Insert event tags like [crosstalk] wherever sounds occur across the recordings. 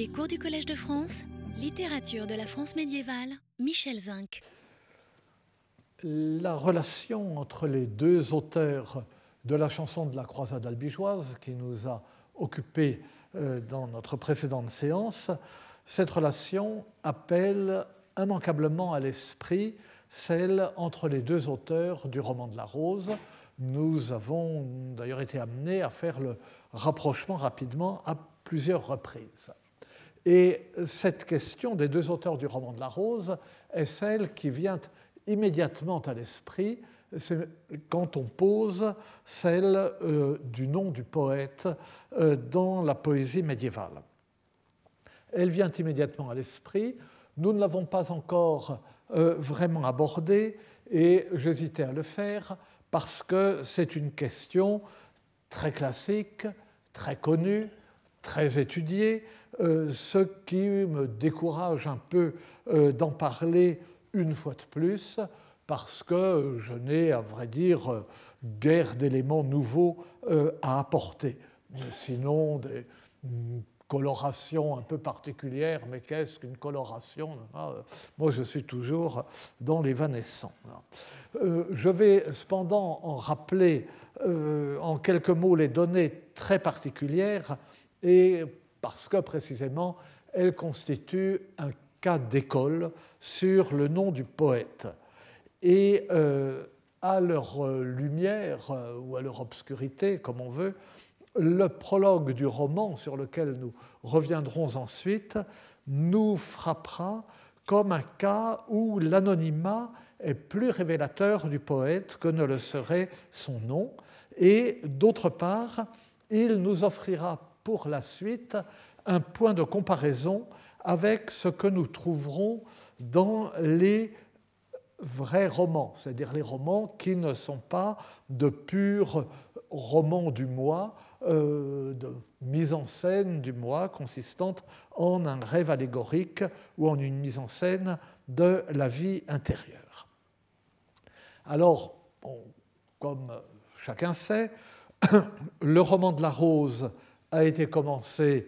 Les cours du Collège de France, littérature de la France médiévale, Michel Zinc. La relation entre les deux auteurs de la chanson de la croisade albigeoise qui nous a occupés euh, dans notre précédente séance, cette relation appelle immanquablement à l'esprit celle entre les deux auteurs du roman de la Rose. Nous avons d'ailleurs été amenés à faire le rapprochement rapidement à plusieurs reprises. Et cette question des deux auteurs du roman de la Rose est celle qui vient immédiatement à l'esprit quand on pose celle euh, du nom du poète euh, dans la poésie médiévale. Elle vient immédiatement à l'esprit. Nous ne l'avons pas encore euh, vraiment abordée et j'hésitais à le faire parce que c'est une question très classique, très connue, très étudiée, ce qui me décourage un peu d'en parler une fois de plus, parce que je n'ai, à vrai dire, guère d'éléments nouveaux euh, à apporter. sinon, des colorations un peu particulières, mais qu'est-ce qu'une coloration? Moi, je suis toujours dans l'évanescent. Euh, je vais cependant en rappeler euh, en quelques mots les données très particulières, et parce que précisément, elles constituent un cas d'école sur le nom du poète. Et euh, à leur euh, lumière euh, ou à leur obscurité, comme on veut, le prologue du roman sur lequel nous reviendrons ensuite nous frappera comme un cas où l'anonymat est plus révélateur du poète que ne le serait son nom. Et d'autre part, il nous offrira pour la suite un point de comparaison avec ce que nous trouverons dans les vrais romans, c'est-à-dire les romans qui ne sont pas de purs romans du moi, euh, de mise en scène du moi consistant en un rêve allégorique ou en une mise en scène de la vie intérieure. Alors, comme chacun sait, [coughs] le roman de la rose a été commencé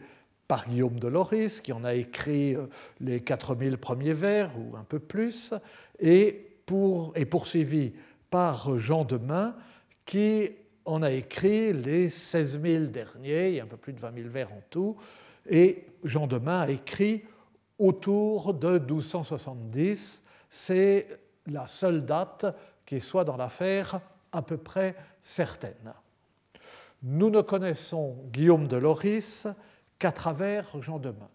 par Guillaume de Loris, qui en a écrit euh, les 4000 premiers vers, ou un peu plus, et, pour, et poursuivi par Jean de Main, qui en a écrit les 16 000 derniers, il y a un peu plus de 20 000 vers en tout, et Jean de Main a écrit autour de 1270. C'est la seule date qui soit dans l'affaire à peu près certaine. Nous ne connaissons Guillaume de Loris qu'à travers Jean de Main.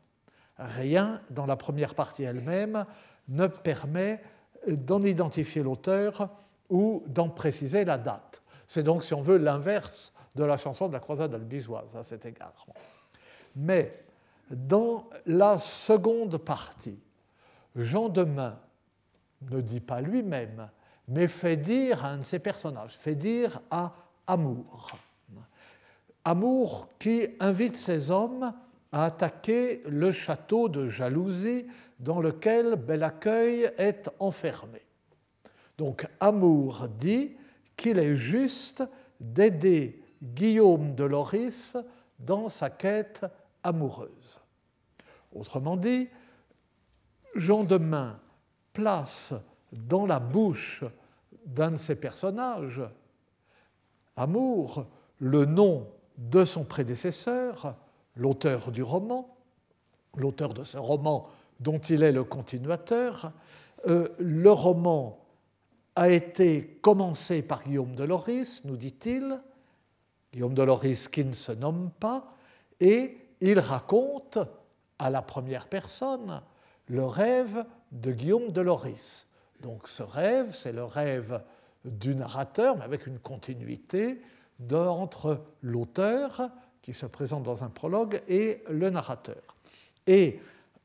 Rien dans la première partie elle-même ne permet d'en identifier l'auteur ou d'en préciser la date. C'est donc, si on veut, l'inverse de la chanson de la croisade albigeoise à cet égard. Mais dans la seconde partie, Jean de Main ne dit pas lui-même, mais fait dire à un de ses personnages, fait dire à Amour, Amour qui invite ses hommes à attaquer le château de jalousie dans lequel Bel-Accueil est enfermé. Donc Amour dit qu'il est juste d'aider Guillaume de Loris dans sa quête amoureuse. Autrement dit, Jean de Main place dans la bouche d'un de ses personnages, Amour, le nom de son prédécesseur, l'auteur du roman, l'auteur de ce roman dont il est le continuateur. Euh, le roman a été commencé par Guillaume de Loris, nous dit-il, Guillaume de Loris qui ne se nomme pas, et il raconte à la première personne le rêve de Guillaume de Loris. Donc ce rêve, c'est le rêve du narrateur, mais avec une continuité entre l'auteur, qui se présente dans un prologue, et le narrateur. Et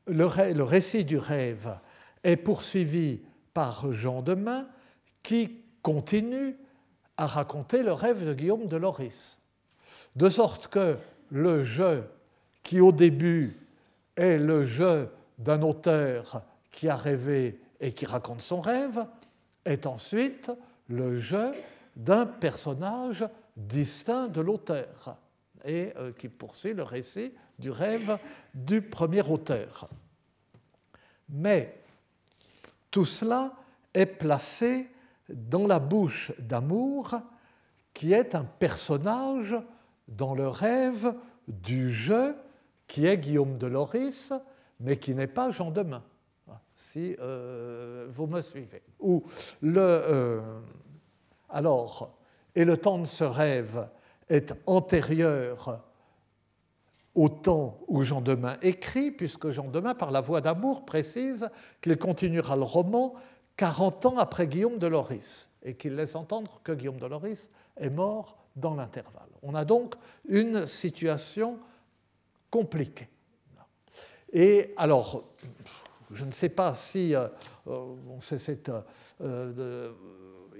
le, récit du rêve est poursuivi par Jean de Main, qui continue à raconter le rêve de Guillaume de Loris. De sorte que le jeu qui au début est le jeu d'un auteur qui a rêvé et qui raconte son rêve, est ensuite le jeu d'un personnage distinct de l'auteur et euh, qui poursuit le récit du rêve du premier auteur. Mais tout cela est placé dans la bouche d'Amour, qui est un personnage dans le rêve du jeu qui est Guillaume de Loris, mais qui n'est pas Jean Demain, si euh, vous me suivez. Ou euh, alors, et le temps de ce rêve est antérieur au temps où Jean Demain écrit, puisque Jean Demain, par la voix d'amour, précise qu'il continuera le roman 40 ans après Guillaume de Loris, et qu'il laisse entendre que Guillaume de Loris est mort dans l'intervalle. On a donc une situation compliquée. Et alors, je ne sais pas si euh, euh, c'est euh,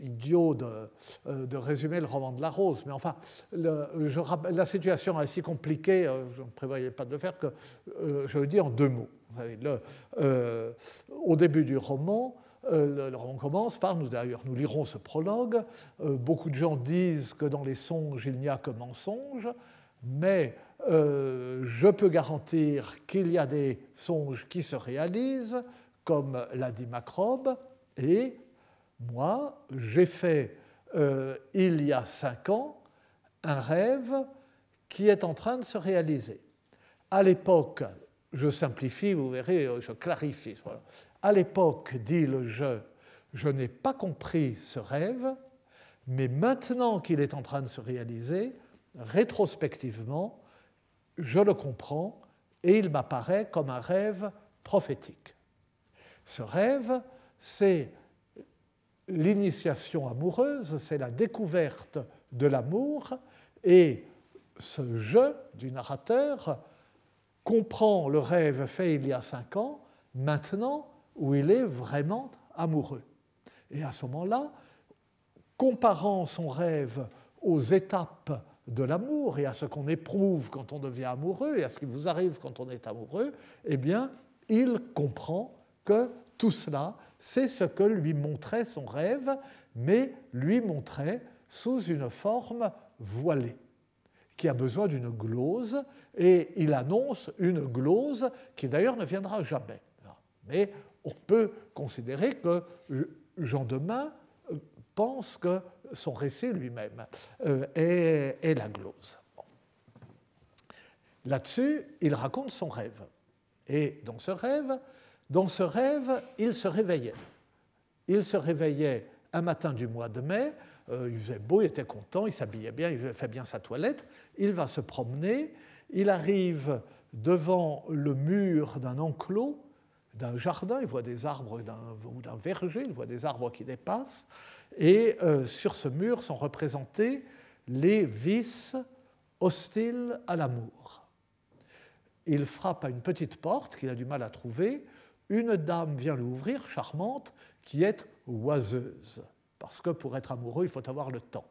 idiot de, résumer le roman de la rose, mais enfin, la situation est si compliquée, je ne prévoyais pas de le faire, que je le dis en deux mots. au début du roman, euh, le, roman commence par, nous d'ailleurs nous lirons ce prologue, euh, beaucoup de gens disent que dans les songes il n'y a que mensonges, mais euh, je peux garantir qu'il y a des songes qui se réalisent, comme l'a dit Macrobe, et moi j'ai fait il y a cinq ans un rêve qui est en train de se réaliser. À l'époque, je simplifie, vous verrez, je clarifie. À l'époque, dit le je, je n'ai pas compris ce rêve, mais maintenant qu'il est en train de se réaliser, rétrospectivement, je le comprends et il m'apparaît comme un rêve prophétique. Ce rêve, c'est l'initiation amoureuse, c'est la découverte de l'amour et ce jeu du narrateur comprend le rêve fait il y a cinq ans, maintenant où il est vraiment amoureux. Et à ce moment-là, comparant son rêve aux étapes de l'amour et à ce qu'on éprouve quand on devient amoureux et à ce qui vous arrive quand on est amoureux, eh bien, il comprend que tout cela, c'est ce que lui montrait son rêve, mais lui montrait sous une forme voilée, qui a besoin d'une glose, et il annonce une glose qui d'ailleurs ne viendra jamais. Mais on peut considérer que Jean Demain euh, pense que son récit lui-même euh, est, la glose. Là-dessus, il raconte son rêve. Et dans ce rêve, dans ce rêve, il se réveillait. Il se réveillait un matin du mois de mai, euh, il faisait beau, il était content, il s'habillait bien, il fait bien sa toilette, il va se promener, il arrive devant le mur d'un enclos d'un jardin, il voit des arbres ou d'un verger, il voit des arbres qui dépassent, et euh, sur ce mur sont représentés les vices hostiles à l'amour. Il frappe à une petite porte qu'il a du mal à trouver, une dame vient l'ouvrir, charmante, qui est oiseuse, parce que pour être amoureux, il faut avoir le temps.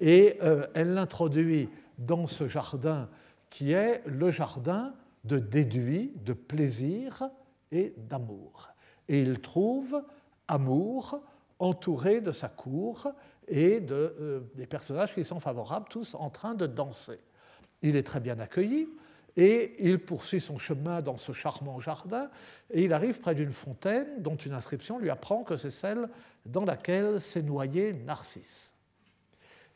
Et euh, elle l'introduit dans ce jardin qui est le jardin de déduit, de plaisir, et d'amour. Et il trouve amour entouré de sa cour et de, euh, des personnages qui sont favorables, tous en train de danser. Il est très bien accueilli et il poursuit son chemin dans ce charmant jardin et il arrive près d'une fontaine dont une inscription lui apprend que c'est celle dans laquelle s'est noyé Narcisse.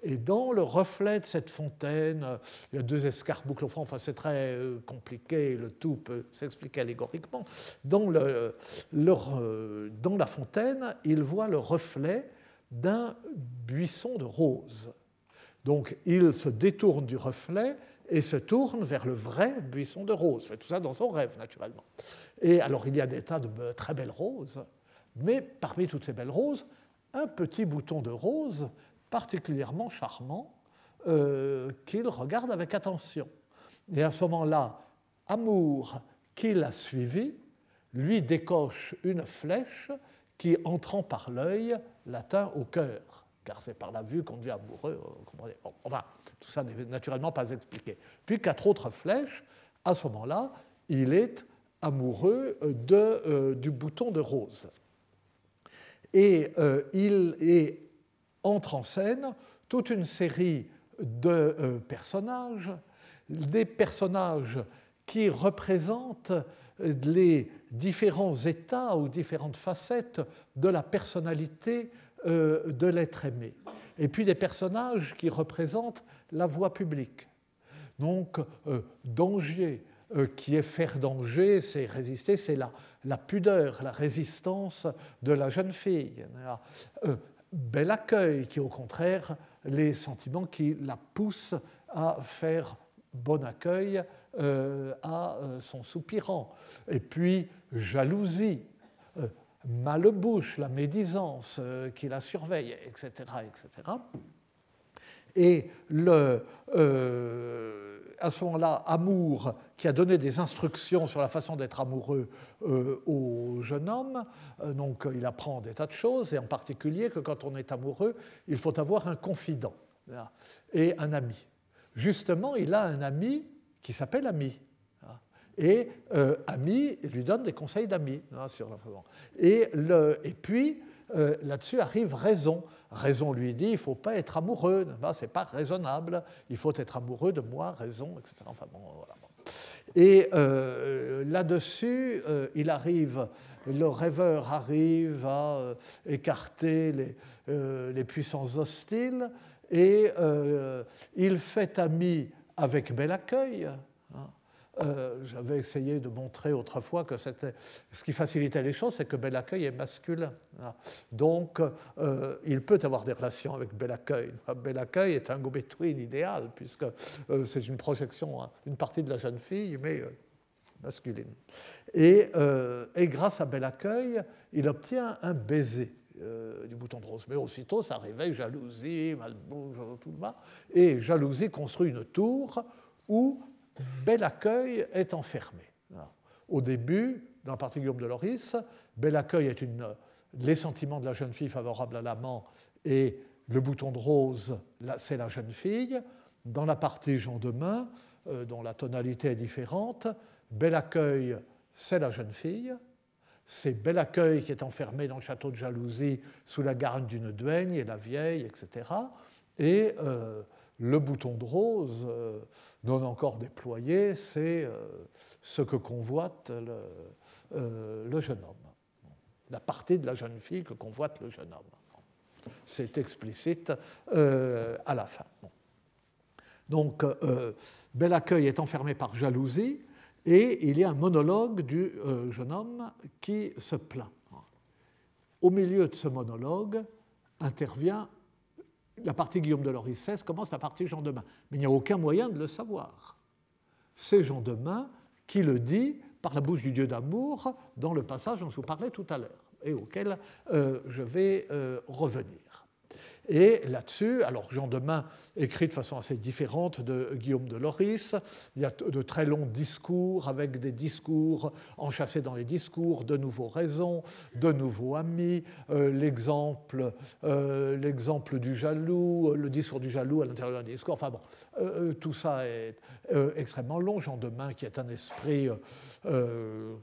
Et dans le reflet de cette fontaine, il y a deux escarboucles au fond, enfin c'est très euh, compliqué, le tout peut s'expliquer allégoriquement. Euh, dans la fontaine, il voit le reflet d'un buisson de roses. Donc il se détourne du reflet et se tourne vers le vrai buisson de roses. Tout ça dans son rêve, naturellement. Et alors il y a des tas de très belles roses, mais parmi toutes ces belles roses, un petit bouton de rose particulièrement charmant euh, qu'il regarde avec attention. Et à ce moment-là, Amour, qui l'a suivi, lui décoche une flèche qui, entrant par l'œil, l'atteint au cœur, car c'est par la vue qu'on devient amoureux. comprenez enfin, tout ça n'est naturellement pas expliqué. Puis quatre autres flèches, à ce moment-là, il est amoureux de, euh, du bouton de rose. Et euh, il entre en scène toute une série de euh, personnages, des personnages qui représente les différents états ou différentes facettes de la personnalité de l'être aimé. Et puis des personnages qui représentent la voie publique. Donc, danger, qui est faire danger, c'est résister, c'est la, la, pudeur, la résistance de la jeune fille. bel accueil, qui au contraire, les sentiments qui la poussent à faire bon accueil euh, à euh, son soupirant. Et puis, jalousie, euh, malbouche, la médisance qui la surveille, etc. etc. Et le, à ce moment-là, Amour, qui a donné des instructions sur la façon d'être amoureux au jeune homme, donc il apprend des tas de choses, et en particulier que quand on est amoureux, il faut avoir un confident et un ami. Justement, il a un ami qui s'appelle Ami. Et euh, Ami lui donne des conseils d'amis hein, Et, et puis, euh, là-dessus arrive Raison. Raison lui dit il ne faut pas être amoureux, ce n'est pas raisonnable, il faut être amoureux de moi, Raison, etc. Et euh, là-dessus, il arrive, le rêveur arrive à écarter les, les puissances hostiles et il fait ami avec bel accueil. Euh, j'avais essayé de montrer autrefois que ce qui facilitait les choses, c'est que bel accueil est masculin. Hein. Donc, euh, il peut avoir des relations avec bel accueil. Bel accueil est un go-between idéal, puisque euh, c'est une projection, hein, une partie de la jeune fille, mais masculine. Et, grâce à bel accueil, il obtient un baiser. du bouton de rose. Mais aussitôt, ça réveille jalousie, malbouche, tout le bas. Et jalousie construit une tour où Bel Accueil est enfermé. Au début, dans la partie Guillaume de Loris, Bel Accueil est une, les sentiments de la jeune fille favorable à l'amant et le bouton de rose, c'est la jeune fille. Dans la partie Jean de Main, euh, dont la tonalité est différente, Bel Accueil, c'est la jeune fille. C'est Bel Accueil qui est enfermé dans le château de jalousie sous la garde d'une duègne et la vieille, etc. Et le bouton de rose, euh, non encore déployé, c'est euh, ce que convoite euh, le, jeune homme. La partie de la jeune fille que convoite le jeune homme. C'est explicite à la fin. Donc, Bel Accueil est enfermé par jalousie et il y a un monologue du jeune homme qui se plaint. Au milieu de ce monologue intervient la partie Guillaume de Loris commence la partie Jean Demain. Mais il n'y a aucun moyen de le savoir. C'est Jean Demain qui le dit par la bouche du Dieu d'amour dans le passage dont je vous parlais tout à l'heure et auquel euh, je vais euh, revenir. Et là-dessus, alors Jean Demain écrit de façon assez différente de Guillaume de Loris. Il y a de très longs discours avec des discours enchâssés dans les discours, de nouveaux raisons, de nouveaux amis, euh, l'exemple, euh, l'exemple du jaloux, le discours du jaloux à l'intérieur d'un discours. Enfin bon, euh, tout ça est extrêmement long. Jean Demain, qui est un esprit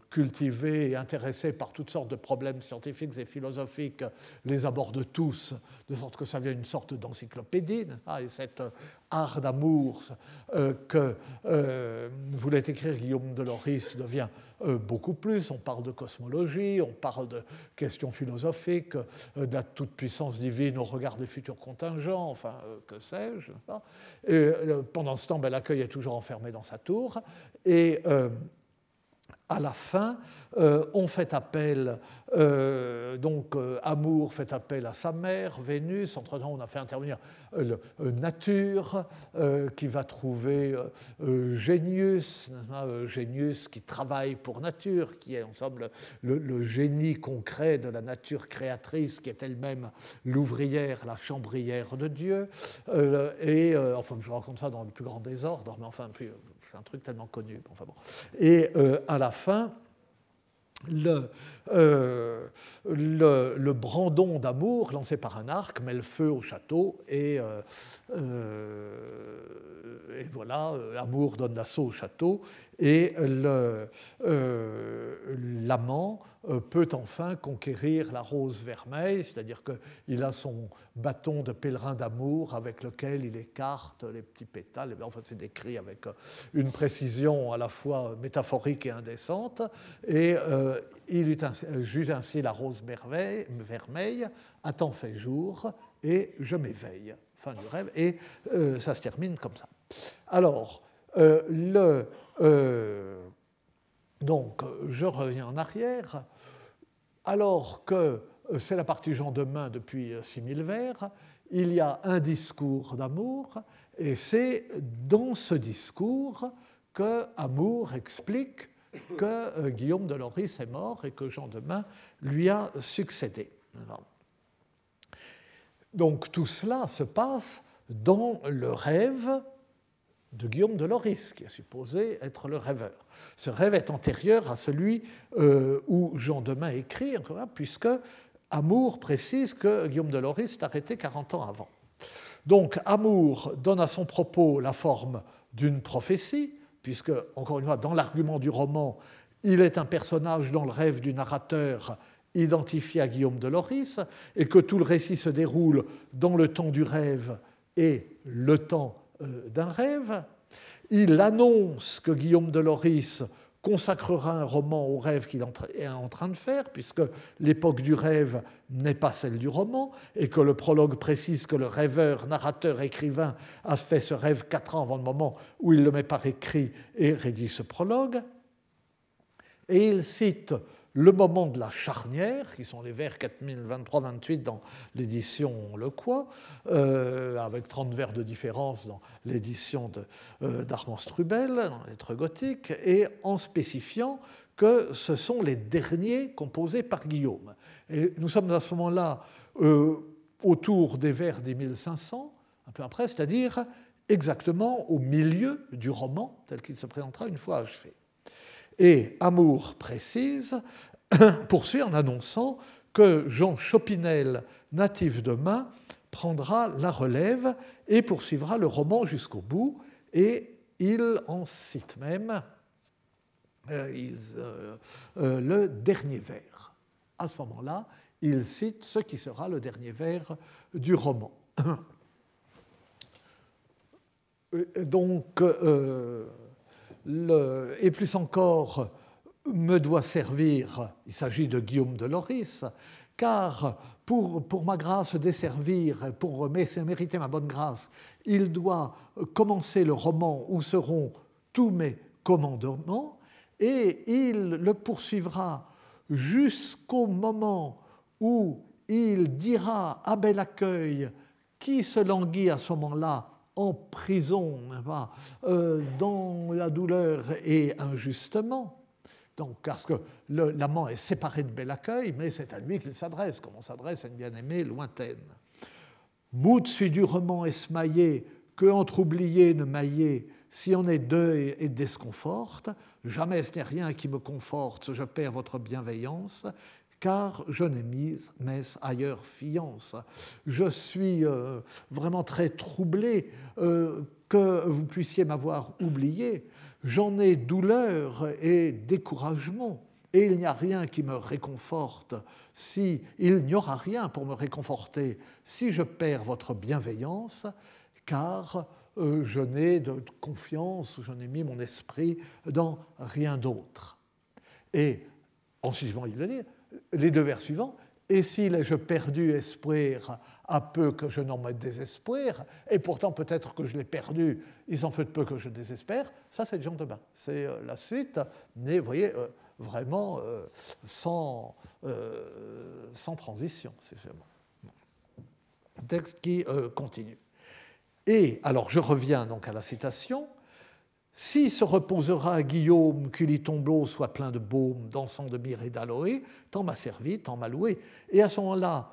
cultivé et intéressé par toutes sortes de problèmes scientifiques et philosophiques, les aborde tous, de sorte que ça devient une sorte d'encyclopédie. et cet euh, art d'amour euh, que euh, voulait écrire Guillaume de Loris devient beaucoup plus. On parle de cosmologie, on parle de questions philosophiques, de la toute-puissance divine au regard des futurs contingents, enfin, que sais-je. Pendant ce temps, ben, l'accueil est toujours enfermé dans sa tour. Et à la fin, euh, on fait appel, euh, donc euh, Amour fait appel à sa mère, Vénus. Entre-temps, on a fait intervenir Nature, qui va trouver Génius, Génius qui travaille pour Nature, qui est ensemble le, génie concret de la nature créatrice, qui est elle-même l'ouvrière, la chambrière de Dieu. et enfin, je raconte ça dans le plus grand désordre, mais enfin, c'est un truc tellement connu. Et euh, à la fin, le, euh, le, brandon d'amour lancé par un arc met le feu au château et, euh, et voilà, amour donne l'assaut au château et l'amant peut enfin conquérir la rose vermeille, c'est-à-dire qu'il a son bâton de pèlerin d'amour avec lequel il écarte les petits pétales. Enfin, c'est décrit avec une précision à la fois métaphorique et indécente. Et il juge ainsi la rose vermeille, attend fait jour, et je m'éveille. Fin du rêve, et euh, ça se termine comme ça. Alors, euh, le, euh, donc, je reviens en arrière. Alors que c'est la partie Jean Demain depuis 6000 vers, il y a un discours d'amour, et c'est dans ce discours que Amour explique que Guillaume de Loris est mort et que Jean Demain lui a succédé. Donc tout cela se passe dans le rêve de Guillaume de Loris, qui est supposé être le rêveur. Ce rêve est antérieur à celui euh, où Jean Demain écrit, encore puisque Amour précise que Guillaume de Loris est arrêté 40 ans avant. Donc Amour donne à son propos la forme d'une prophétie, puisque, encore une fois, dans l'argument du roman, il est un personnage dans le rêve du narrateur identifié à Guillaume de Loris, et que tout le récit se déroule dans le temps du rêve et le temps d'un rêve. Il annonce que Guillaume de Loris consacrera un roman au rêve qu'il est en train de faire, puisque l'époque du rêve n'est pas celle du roman, et que le prologue précise que le rêveur, narrateur, écrivain a fait ce rêve quatre ans avant le moment où il le met par écrit et rédige ce prologue. Et il cite le moment de la charnière, qui sont les vers 4023-28 dans l'édition Le Quoi, euh, avec 30 vers de différence dans l'édition euh, d'Armand Strubel, dans lettres gothiques, et en spécifiant que ce sont les derniers composés par Guillaume. Et nous sommes à ce moment-là euh, autour des vers des 1500, un peu après, c'est-à-dire exactement au milieu du roman tel qu'il se présentera une fois achevé. Et Amour précise, [clears throat] poursuit en annonçant que Jean Chopinel, natif de Main, prendra la relève et poursuivra le roman jusqu'au bout. Et il en cite même euh, euh, euh, le dernier vers. À ce moment-là, il cite ce qui sera le dernier vers du roman. [clears throat] Donc, et plus encore, me doit servir, il s'agit de Guillaume de Loris, car pour, pour ma grâce desservir, pour mériter ma bonne grâce, il doit commencer le roman où seront tous mes commandements, et il le poursuivra jusqu'au moment où il dira à bel accueil qui se languit à ce moment-là en prison, euh, dans la douleur et injustement. Donc, parce que l'amant est séparé de bel accueil, mais c'est à lui qu'il s'adresse, comme on s'adresse à une bien-aimée lointaine. Mout suit durement esmaillé, que entre oubliés ne maillé, si on est deux et desconforte, jamais ce n'est rien qui me conforte, je perds votre bienveillance, car je n'ai messe ailleurs fiance. Je suis euh, vraiment très troublé euh, que vous puissiez m'avoir oublié. J'en ai douleur et découragement, et il n'y a rien qui me réconforte. Si il n'y aura rien pour me réconforter si je perds votre bienveillance, car euh, je n'ai de confiance, je n'ai mis mon esprit dans rien d'autre. Et ensuite, il le dit, les deux vers suivants, et si je perdu espoir à peu que je n'en mette désespoir, et pourtant peut-être que je l'ai perdu, ils en fait peu que je désespère, ça c'est Jean de Bain. C'est euh, la suite, mais vous voyez, euh, vraiment euh, sans, sans transition. C'est un texte qui continue. Et alors je reviens donc à la citation. Si se reposera Guillaume, qu'il tombeau soit plein de baume, d'encens de myrrhe et d'aloe, tant m'a servi, tant m'a loué. Et à ce moment-là,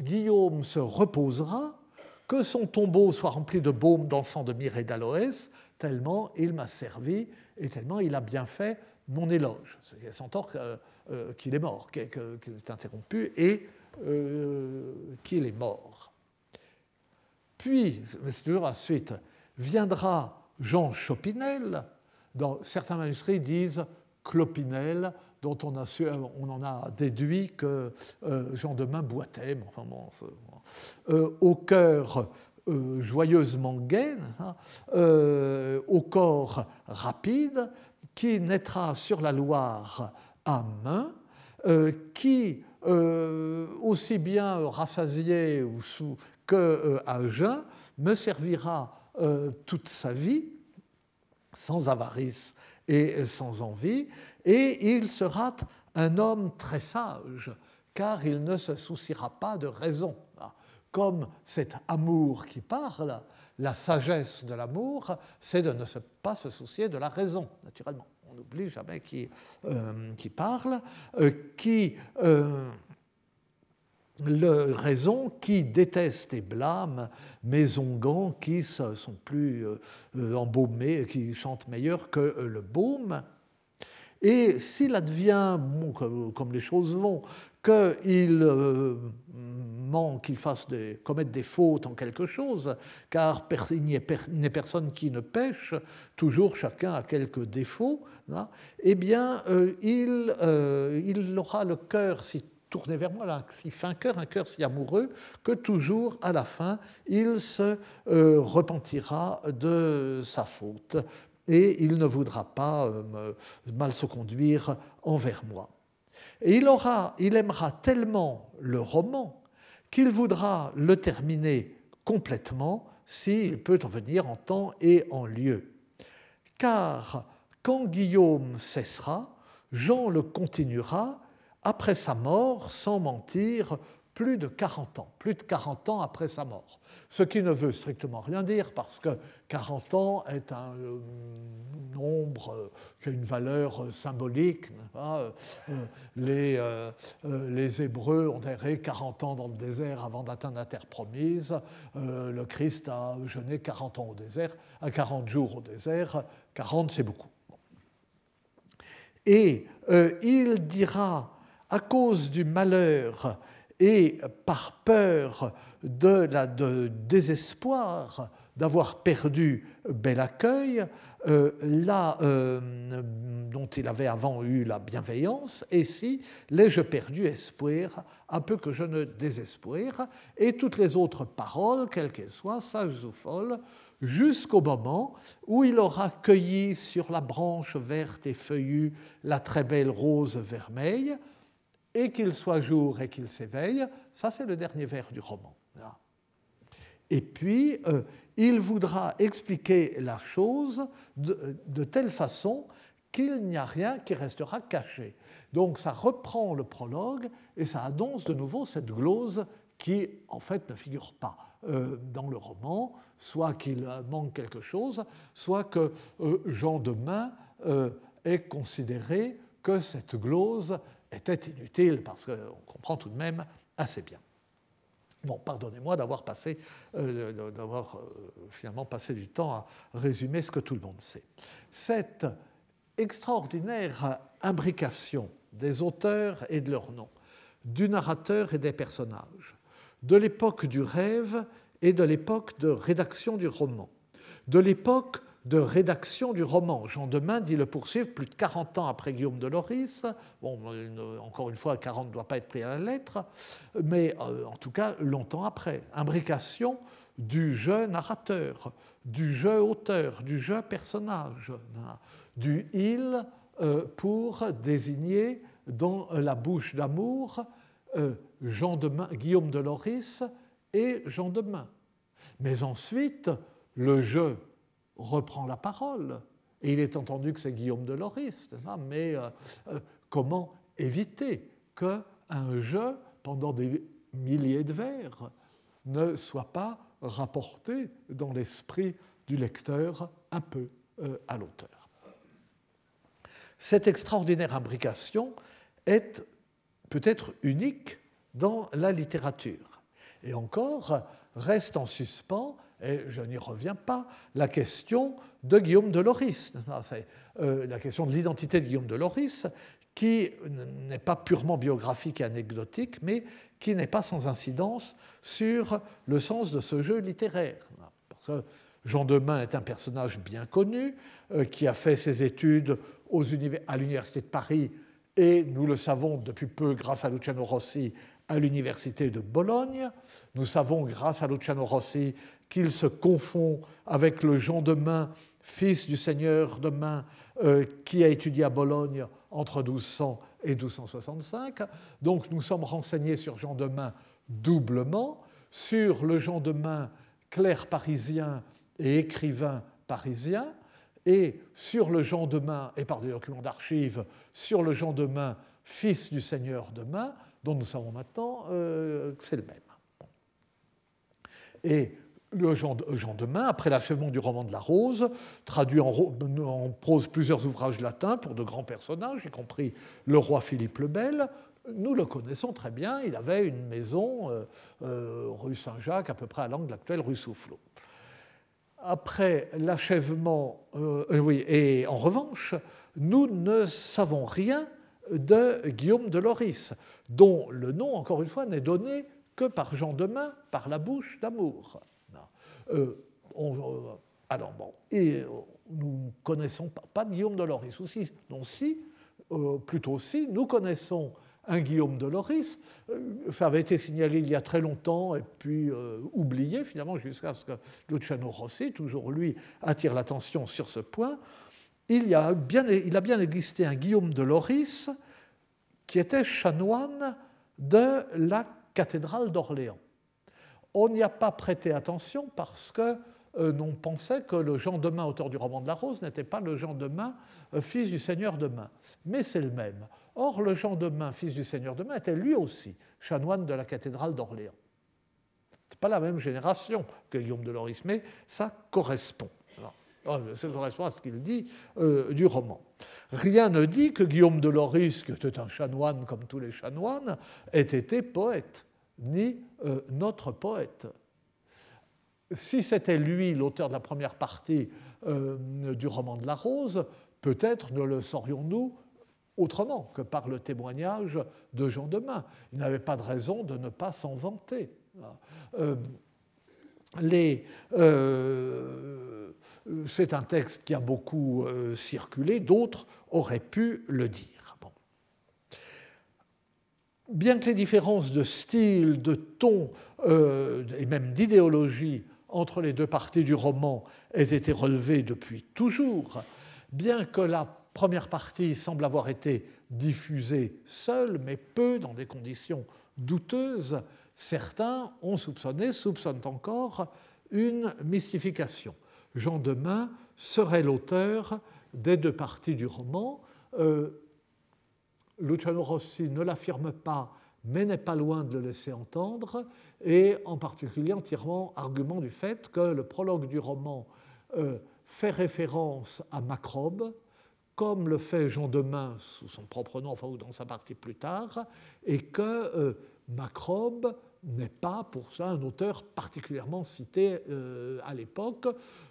Guillaume se reposera, que son tombeau soit rempli de baume, d'encens de myrrhe et d'aloès, tellement il m'a servi et tellement il a bien fait mon éloge. Il s'entend euh, euh, qu'il est mort, qu'il est interrompu et euh, qu'il est mort. Puis, mais c'est toujours la suite, viendra Jean Chopinel, dans certains manuscrits disent Clopinel, dont on, a on en a déduit que Jean de boitait. Enfin bon, au cœur joyeusement gai, hein, au corps rapide, qui naîtra sur la Loire à Main, qui, aussi bien rassasié ou que à jeun, me servira toute sa vie, sans avarice et sans envie, et il sera un homme très sage, car il ne se souciera pas de raison. Comme cet amour qui parle, la sagesse de l'amour, c'est de ne pas se soucier de la raison, naturellement. On n'oublie jamais qui, euh, qui parle, euh, qui euh, le raison qui déteste et blâme mes onguents qui sont plus euh, embaumés, qui chantent meilleur que euh, le baume. Et s'il advient, comme les choses vont, qu'il euh, manque, qu'il fasse des, commettre des fautes en quelque chose, car il n'est personne qui ne pêche, toujours chacun a quelques défauts, hein, eh bien, il, il aura le cœur si tourné vers moi, là, si fin cœur, un cœur si amoureux, que toujours à la fin, il se euh, repentira de sa faute et il ne voudra pas euh, mal se conduire envers moi. Et il, aura, il aimera tellement le roman qu'il voudra le terminer complètement s'il peut en venir en temps et en lieu. Car quand Guillaume cessera, Jean le continuera après sa mort, sans mentir, plus de 40 ans, plus de 40 ans après sa mort. Ce qui ne veut strictement rien dire parce que 40 ans est un euh, nombre euh, qui a une valeur euh, symbolique. les, les, Hébreux ont erré 40 ans dans le désert avant d'atteindre la terre promise. le Christ a jeûné 40 ans au désert, à 40 jours au désert. 40, c'est beaucoup. Et il dira à cause du malheur et par peur de la désespoir d'avoir perdu bel accueil, euh, euh, dont il avait avant eu la bienveillance, et si l'ai-je perdu espoir, un peu que je ne désespoir, et toutes les autres paroles, quelles qu'elles soient, sages ou folles, jusqu'au moment où il aura cueilli sur la branche verte et feuillue la très belle rose vermeille, et qu'il soit jour et qu'il s'éveille, ça c'est le dernier vers du roman. Et puis, euh, il voudra expliquer la chose de, telle façon qu'il n'y a rien qui restera caché. Donc ça reprend le prologue et ça annonce de nouveau cette glose qui, en fait, ne figure pas euh, dans le roman, soit qu'il manque quelque chose, soit que euh, Jean de Main ait considéré que cette glose était inutile parce qu'on comprend tout de même assez bien. Bon, pardonnez-moi d'avoir passé, euh, d'avoir euh, finalement passé du temps à résumer ce que tout le monde sait. Cette extraordinaire imbrication des auteurs et de leurs noms, du narrateur et des personnages, de l'époque du rêve et de l'époque de rédaction du roman, de l'époque de rédaction du roman. Jean Demain dit le poursuivre plus de 40 ans après Guillaume de Loris. Bon, encore une fois, 40 ne doit pas être pris à la lettre, mais euh, en tout cas longtemps après. Imbrication du jeu narrateur, du jeu auteur, du jeu personnage, du il euh, pour désigner dans la bouche d'amour euh, Jean Guillaume de Loris et Jean Demain. Mais ensuite, le jeu reprend la parole. Et il est entendu que c'est Guillaume de mais euh, euh, comment éviter qu'un jeu, pendant des milliers de vers, ne soit pas rapporté dans l'esprit du lecteur un peu euh, à l'auteur? Cette extraordinaire imbrication est peut-être unique dans la littérature. Et encore, reste en suspens et je n'y reviens pas, la question de Guillaume de Loris, euh, la question de l'identité de Guillaume de Loris, qui n'est pas purement biographique et anecdotique, mais qui n'est pas sans incidence sur le sens de ce jeu littéraire. Jean Demain est un personnage bien connu qui a fait ses études à l'Université de Paris et, nous le savons depuis peu grâce à Luciano Rossi, à l'Université de Bologne. Nous savons grâce à Luciano Rossi qu'il se confond avec le Jean Demain, fils du seigneur de Main, qui a étudié à Bologne entre 1200 et 1265. Donc nous sommes renseignés sur Jean de Main doublement, sur le Jean de Main clerc parisien et écrivain parisien, et sur le Jean de Main, et par des documents d'archives, sur le Jean de Main, fils du seigneur de Main, dont nous savons maintenant euh, que c'est le même. Et le Jean de Main, après l'achèvement du roman de la Rose, traduit en, prose plusieurs ouvrages latins pour de grands personnages, y compris le roi Philippe le Bel. Nous le connaissons très bien, il avait une maison euh, euh, rue Saint-Jacques, à peu près à l'angle actuel rue Soufflot. Après l'achèvement, euh, oui, et en revanche, nous ne savons rien de Guillaume de Loris, dont le nom, encore une fois, n'est donné que par Jean de Main, par la bouche d'amour. Euh, on, euh, alors bon, et euh, nous connaissons pas, pas Guillaume de Loris, aussi, non si, plutôt si, nous connaissons un Guillaume de Loris. Ça avait été signalé il y a très longtemps et puis oublié finalement jusqu'à ce que Luciano Rossi, toujours lui, attire l'attention sur ce point. Il, y a bien, il a bien existé un Guillaume de Loris qui était chanoine de la cathédrale d'Orléans on n'y a pas prêté attention parce que euh, pensait que le Jean Demain, auteur du roman de la Rose, n'était pas le Jean Demain, euh, fils du seigneur Demain. Mais c'est le même. Or, le Jean Demain, fils du seigneur Demain, était lui aussi chanoine de la cathédrale d'Orléans. Ce n'est pas la même génération que Guillaume de Loris, mais ça correspond. Oh, ça correspond à ce qu'il dit euh, du roman. Rien ne dit que Guillaume de Loris, qui était un chanoine comme tous les chanoines, ait été poète ni euh, notre poète. Si c'était lui l'auteur de la première partie euh, du roman de la Rose, peut-être ne le saurions-nous autrement que par le témoignage de Jean Demain. Il n'avait pas de raison de ne pas s'en vanter. Euh, c'est un texte qui a beaucoup circulé, d'autres auraient pu le dire bien que les différences de style, de ton euh, et même d'idéologie entre les deux parties du roman aient été relevées depuis toujours, bien que la première partie semble avoir été diffusée seule, mais peu dans des conditions douteuses, certains ont soupçonné, soupçonnent encore, une mystification. Jean Demain serait l'auteur des deux parties du roman. Euh, Luciano Rossi ne l'affirme pas, mais n'est pas loin de le laisser entendre, et en particulier en tirant argument du fait que le prologue du roman euh, fait référence à Macrobe, comme le fait Jean Demain sous son propre nom, enfin ou dans sa partie plus tard, et que euh, Macrobe n'est pas pour ça un auteur particulièrement cité euh, à l'époque.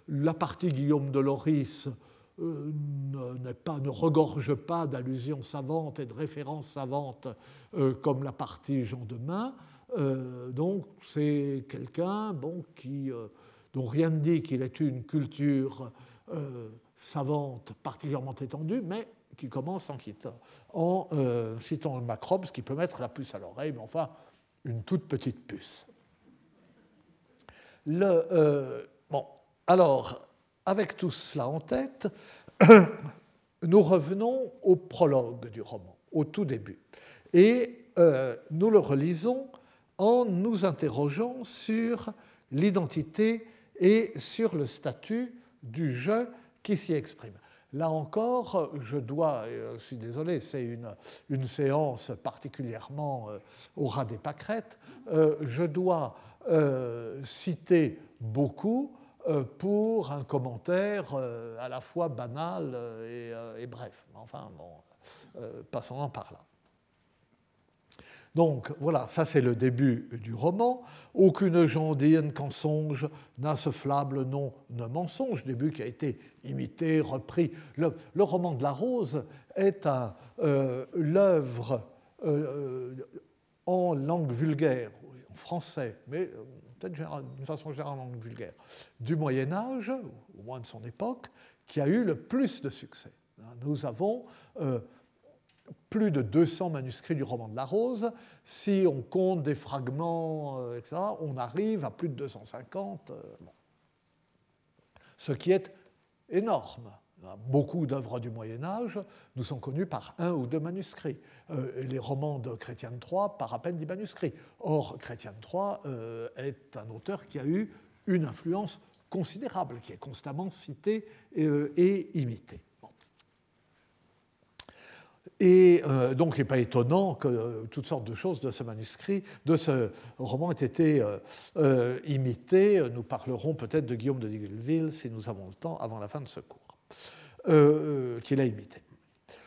La partie Guillaume de Loris ne, pas, ne regorge pas d'allusions savantes et de références savantes euh, comme la partie Jean de Main. Euh, donc c'est quelqu'un bon, qui, dont rien ne dit qu'il ait une culture savante particulièrement étendue, mais qui commence en, citant, en citant le macrobe, ce qui peut mettre la puce à l'oreille, mais enfin une toute petite puce. Le, bon, alors, avec tout cela en tête, [clears throat] nous revenons au prologue du roman, au tout début. Et euh, nous le relisons en nous interrogeant sur l'identité et sur le statut du jeu qui s'y exprime. Là encore, je dois, euh, je suis désolé, c'est une, une, séance particulièrement euh, au ras des pâquerettes, je dois citer beaucoup pour un commentaire euh, à la fois banal euh, et, bref. Enfin, bon, passons-en par là. Donc voilà, ça c'est le début du roman. Aucune jondine qu'en songe n'a ce flable nom de mensonge, début qui a été imité, repris. Le, roman de la rose est l'œuvre en langue vulgaire, français, mais peut-être d'une façon générale en langue vulgaire, du Moyen Âge, au moins de son époque, qui a eu le plus de succès. Nous avons euh, plus de 200 manuscrits du roman de la Rose. Si on compte des fragments, euh, etc., on arrive à plus de 250, euh, ce qui est énorme. Beaucoup d'œuvres du Moyen Âge nous sont connues par un ou deux manuscrits. les romans de Chrétien de Troyes par à peine dix manuscrits. Or, Chrétien de Troyes est un auteur qui a eu une influence considérable, qui est constamment cité et imité. Et euh, donc, il n'est pas étonnant que euh, toutes sortes de choses de ce manuscrit, de ce roman, aient été euh, imitées. Nous parlerons peut-être de Guillaume de Digueville, si nous avons le temps, avant la fin de ce cours, qu'il a imité.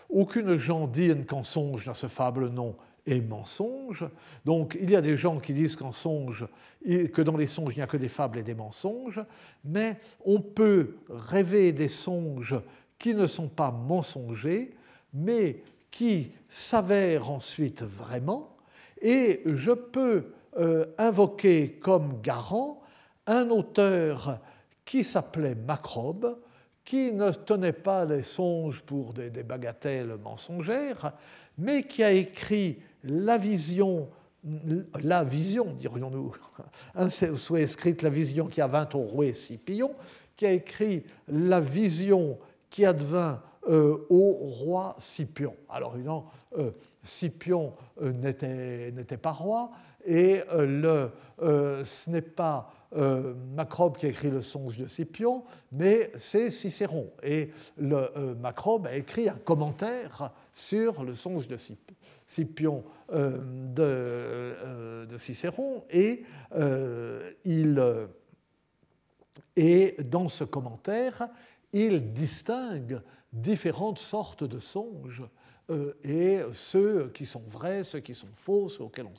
Aucune gens dit qu'en songe dans ce fable non est mensonge. Donc, il y a des gens qui disent qu'en songe, que dans les songes, il n'y a que des fables et des mensonges, mais on peut rêver des songes qui ne sont pas mensongers, mais qui s'avère ensuite vraiment, et je peux euh, invoquer comme garant un auteur qui s'appelait Macrobe, qui ne tenait pas les songes pour des, bagatelles mensongères, mais qui a écrit la vision, la vision, dirions-nous, [laughs] soit écrite la vision qui vint au roi Scipion, qui a écrit la vision qui advint euh, au roi Scipion. Alors évidemment, euh, Scipion euh, n'était pas roi, et ce n'est pas Macrobe qui a écrit le songe de Scipion, mais c'est Cicéron. Et le, Macrobe a écrit un commentaire sur le songe de Scipion de, de, Cicéron, et, il, et dans ce commentaire, il distingue différentes sortes de songes, euh, et ceux qui sont vrais, ceux qui sont faux, ceux auxquels on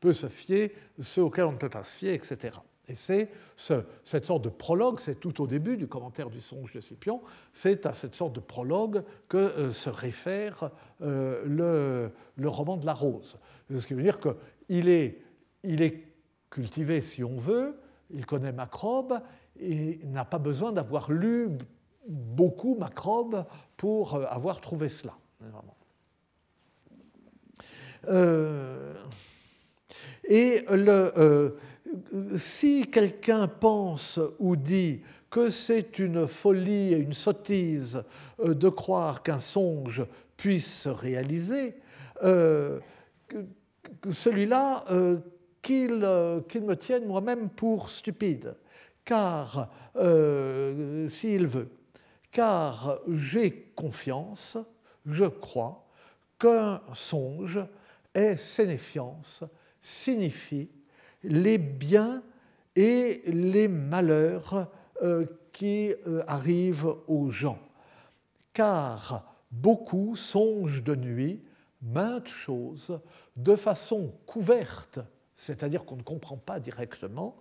peut se fier, ceux auxquels on ne peut pas se fier, etc. Et c'est cette sorte de prologue, c'est tout au début du commentaire du songe de Scipion, c'est à cette sorte de prologue que euh, se réfère euh, le, roman de la rose. Ce qui veut dire qu'il est, il est cultivé si on veut, il connaît Macrobe, et n'a pas besoin d'avoir lu beaucoup Macrobe pour euh, avoir trouvé cela. Et le, si quelqu'un pense ou dit que c'est une folie et une sottise de croire qu'un songe puisse se réaliser, celui-là, qu'il me tienne moi-même pour stupide, car s'il veut, car j'ai confiance, je crois, qu'un songe est sénéfiance, signifie les biens et les malheurs euh, qui euh, arrivent aux gens. Car beaucoup songent de nuit maintes choses de façon couverte, c'est-à-dire qu'on ne comprend pas directement,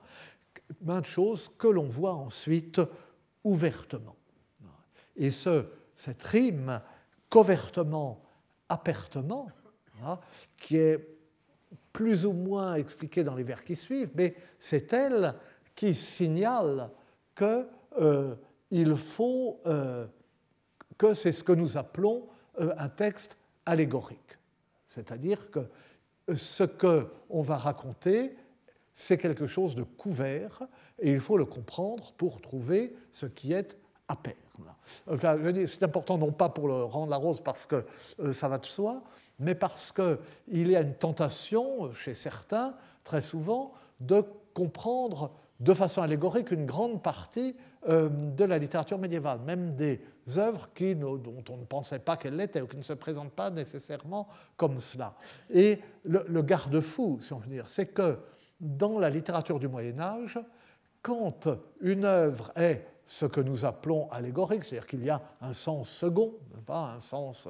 maintes choses que l'on voit ensuite ouvertement. Et ce, cette rime covertement, apertement, hein, qui est plus ou moins expliquée dans les vers qui suivent, mais c'est elle qui signale qu'il euh, faut euh, que c'est ce que nous appelons euh, un texte allégorique. C'est-à-dire que ce qu'on va raconter, c'est quelque chose de couvert, et il faut le comprendre pour trouver ce qui est à pair. C'est important non pas pour le rendre la rose parce que ça va de soi, mais parce qu'il y a une tentation chez certains, très souvent, de comprendre de façon allégorique une grande partie euh, de la littérature médiévale, même des œuvres qui, dont on ne pensait pas qu'elles l'étaient ou qui ne se présentent pas nécessairement comme cela. Et le, garde-fou, si on veut dire, c'est que dans la littérature du Moyen Âge, quand une œuvre est ce que nous appelons allégorique, c'est-à-dire qu'il y a un sens second, pas un sens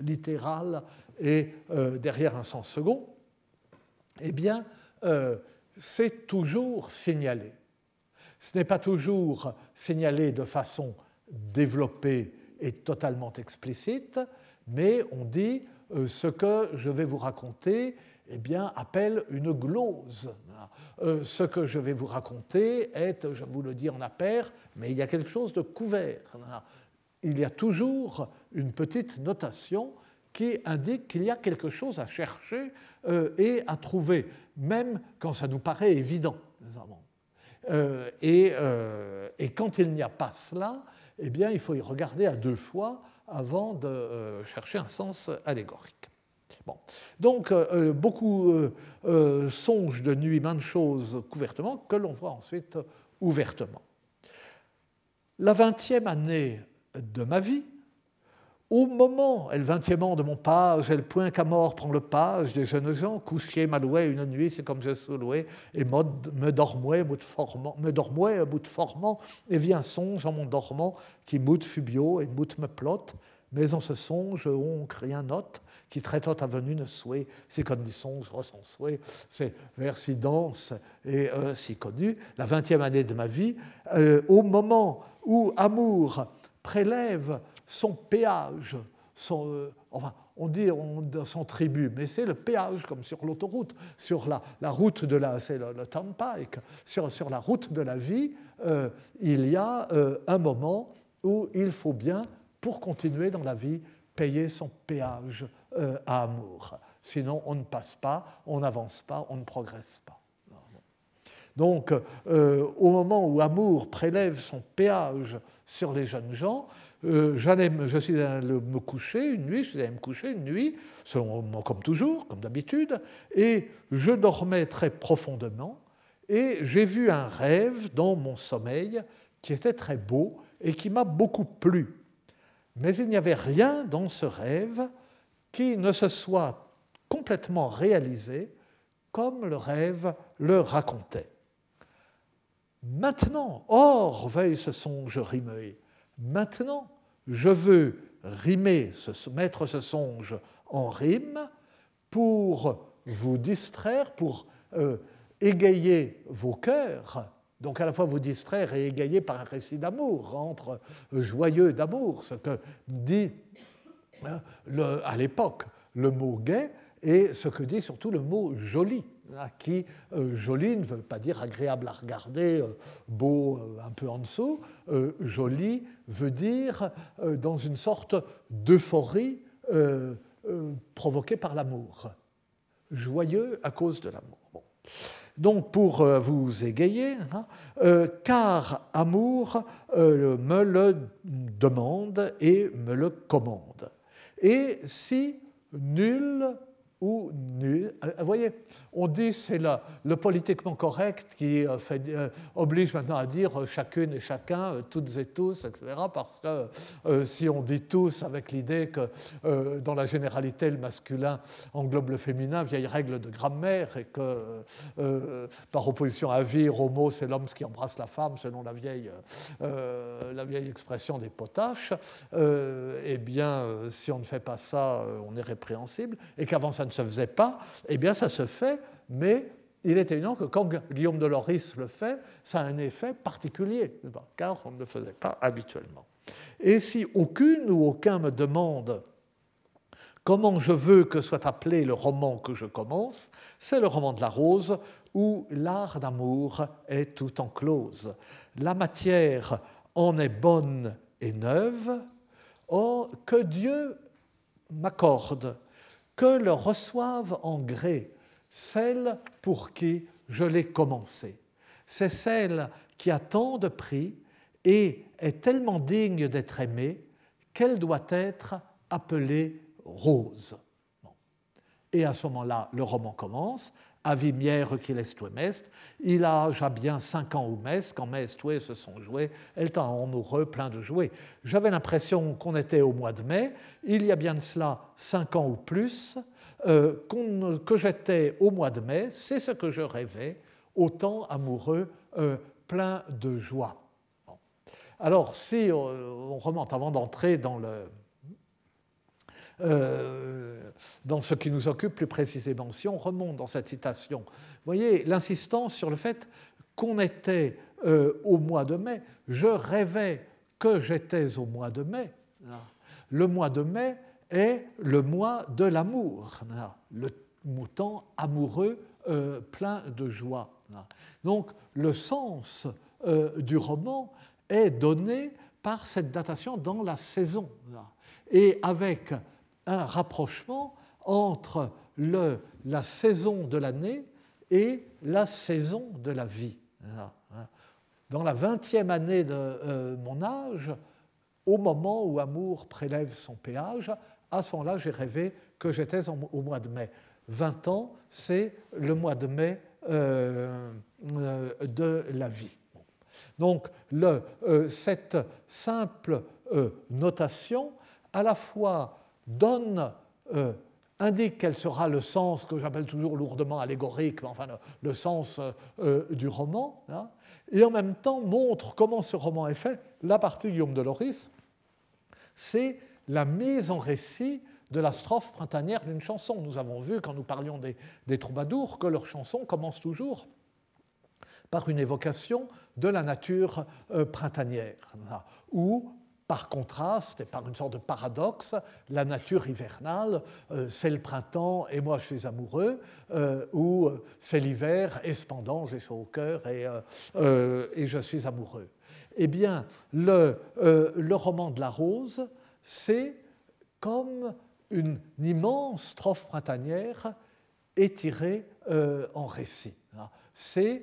littéral et euh, derrière un sens second, eh bien, euh, c'est toujours signalé. Ce n'est pas toujours signalé de façon développée et totalement explicite, mais on dit ce que je vais vous raconter eh bien, appelle une glose. ce que je vais vous raconter est, je vous le dis en appaire, mais il y a quelque chose de couvert. Il y a toujours une petite notation qui indique qu'il y a quelque chose à chercher et à trouver, même quand ça nous paraît évident. Euh, euh, et, quand il n'y a pas cela, eh bien, il faut y regarder à deux fois avant de euh, chercher un sens allégorique. Bon. Donc, beaucoup songent de nuit maintes choses couvertement que l'on voit ensuite ouvertement. La vingtième année de ma vie, au moment, et le vingtième an de mon page, et le point qu'à mort prend le page des jeunes gens, couché maloué une nuit, c'est comme je loué, et me dormouais, bout formant, me dormouais, bout de formant, et vient songe en mon dormant, qui mout fubio et mout me plotte, mais en ce songe, on rien note, qui traite à venu ne souhait, c'est comme des songes ressent souhait, c'est vers si dense et euh, si connu, la vingtième année de ma vie, euh, au moment où amour prélève son péage, euh, enfin, on dit on, son tribut, mais c'est le péage comme sur l'autoroute, sur la, route de la, c'est le, turnpike, sur, sur, la route de la vie, euh, il y a euh, un moment où il faut bien, pour continuer dans la vie, payer son péage à amour. Sinon, on ne passe pas, on n'avance pas, on ne progresse pas. Donc, au moment où amour prélève son péage sur les jeunes gens, euh, je suis allé me coucher une nuit, je suis allé me coucher une nuit, comme toujours, comme d'habitude, et je dormais très profondément, et j'ai vu un rêve dans mon sommeil qui était très beau et qui m'a beaucoup plu. Mais il n'y avait rien dans ce rêve qui ne se soit complètement réalisé comme le rêve le racontait. Maintenant, or, veille ce songe rimé, maintenant, je veux rimer, mettre ce songe en rime pour vous distraire, pour euh, égayer vos cœurs, donc à la fois vous distraire et égayer par un récit d'amour, entre joyeux d'amour, ce que dit hein, à l'époque le mot gai et ce que dit surtout le mot joli qui, euh, joli ne veut pas dire agréable à regarder, euh, beau euh, un peu en dessous. joli veut dire dans une sorte d'euphorie provoquée par l'amour. Joyeux à cause de l'amour. Donc pour vous égayer, hein, car amour me le demande et me le commande. Et si nul ou nul, vous voyez, on dit c'est le politiquement correct qui euh, euh, oblige maintenant à dire euh, chacune et chacun, toutes et tous, etc. Parce que si on dit tous avec l'idée que dans la généralité le masculin englobe le féminin, vieille règle de grammaire, et que par opposition à vir, homo, c'est l'homme qui embrasse la femme selon la vieille, la vieille expression des potaches, eh bien si on ne fait pas ça, on est répréhensible, et qu'avant ça ne se faisait pas, eh bien ça se fait mais il est évident que quand Guillaume de Loris le fait, ça a un effet particulier, car on ne le faisait pas habituellement. Et si aucune ou aucun me demande comment je veux que soit appelé le roman que je commence, c'est le roman de la rose où l'art d'amour est tout en close. La matière en est bonne et neuve, or que Dieu m'accorde, que le reçoive en gré celle pour qui je l'ai commencé. C'est celle qui a tant de prix et est tellement digne d'être aimée qu'elle doit être appelée rose. Et à ce moment-là, le roman commence. Avimière qu'il est mest. Il a déjà bien cinq ans ou mest, quand mest se sont joués, elle est amoureux, plein de jouets. J'avais l'impression qu'on était au mois de mai. Il y a bien de cela cinq ans ou plus. Euh, que j'étais au mois de mai, c'est ce que je rêvais, autant amoureux, euh, plein de joie. Alors, si euh, on remonte avant d'entrer dans, dans ce qui nous occupe plus précisément, si on remonte dans cette citation, vous voyez l'insistance sur le fait qu'on était au mois de mai, je rêvais que j'étais au mois de mai. Le mois de mai est le mois de l'amour, le temps amoureux plein de joie. Donc le sens du roman est donné par cette datation dans la saison, et avec un rapprochement entre la saison de l'année et la saison de la vie. Dans la vingtième année de euh, mon âge, au moment où Amour prélève son péage, à ce moment-là, j'ai rêvé que j'étais au mois de mai. 20 ans, c'est le mois de mai euh, euh, de la vie. Donc, cette simple notation, à la fois donne indique quel sera le sens que j'appelle toujours lourdement allégorique, enfin le, sens euh, euh, du roman, hein, et en même temps montre comment ce roman est fait. La partie Guillaume de Loris, c'est la mise en récit de la strophe printanière d'une chanson. Nous avons vu, quand nous parlions des, troubadours, que leurs chansons commencent toujours par une évocation de la nature euh, printanière, hein, ou par contraste et par une sorte de paradoxe, la nature hivernale, euh, c'est le printemps et moi je suis amoureux, euh, ou euh, c'est l'hiver et cependant j'ai chaud au cœur et, et, je suis amoureux. Eh bien, le, le roman de la rose, c'est comme une, immense strophe printanière étirée en récit. C'est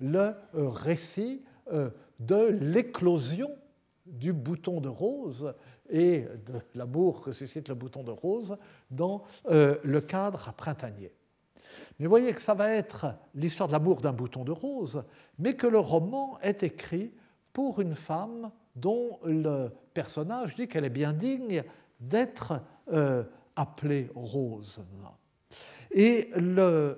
le récit de l'éclosion du bouton de rose et de l'amour que suscite le bouton de rose dans euh, le cadre printanier. Mais vous voyez que ça va être l'histoire de l'amour d'un bouton de rose, mais que le roman est écrit pour une femme dont le personnage dit qu'elle est bien digne d'être euh, appelée Rose et,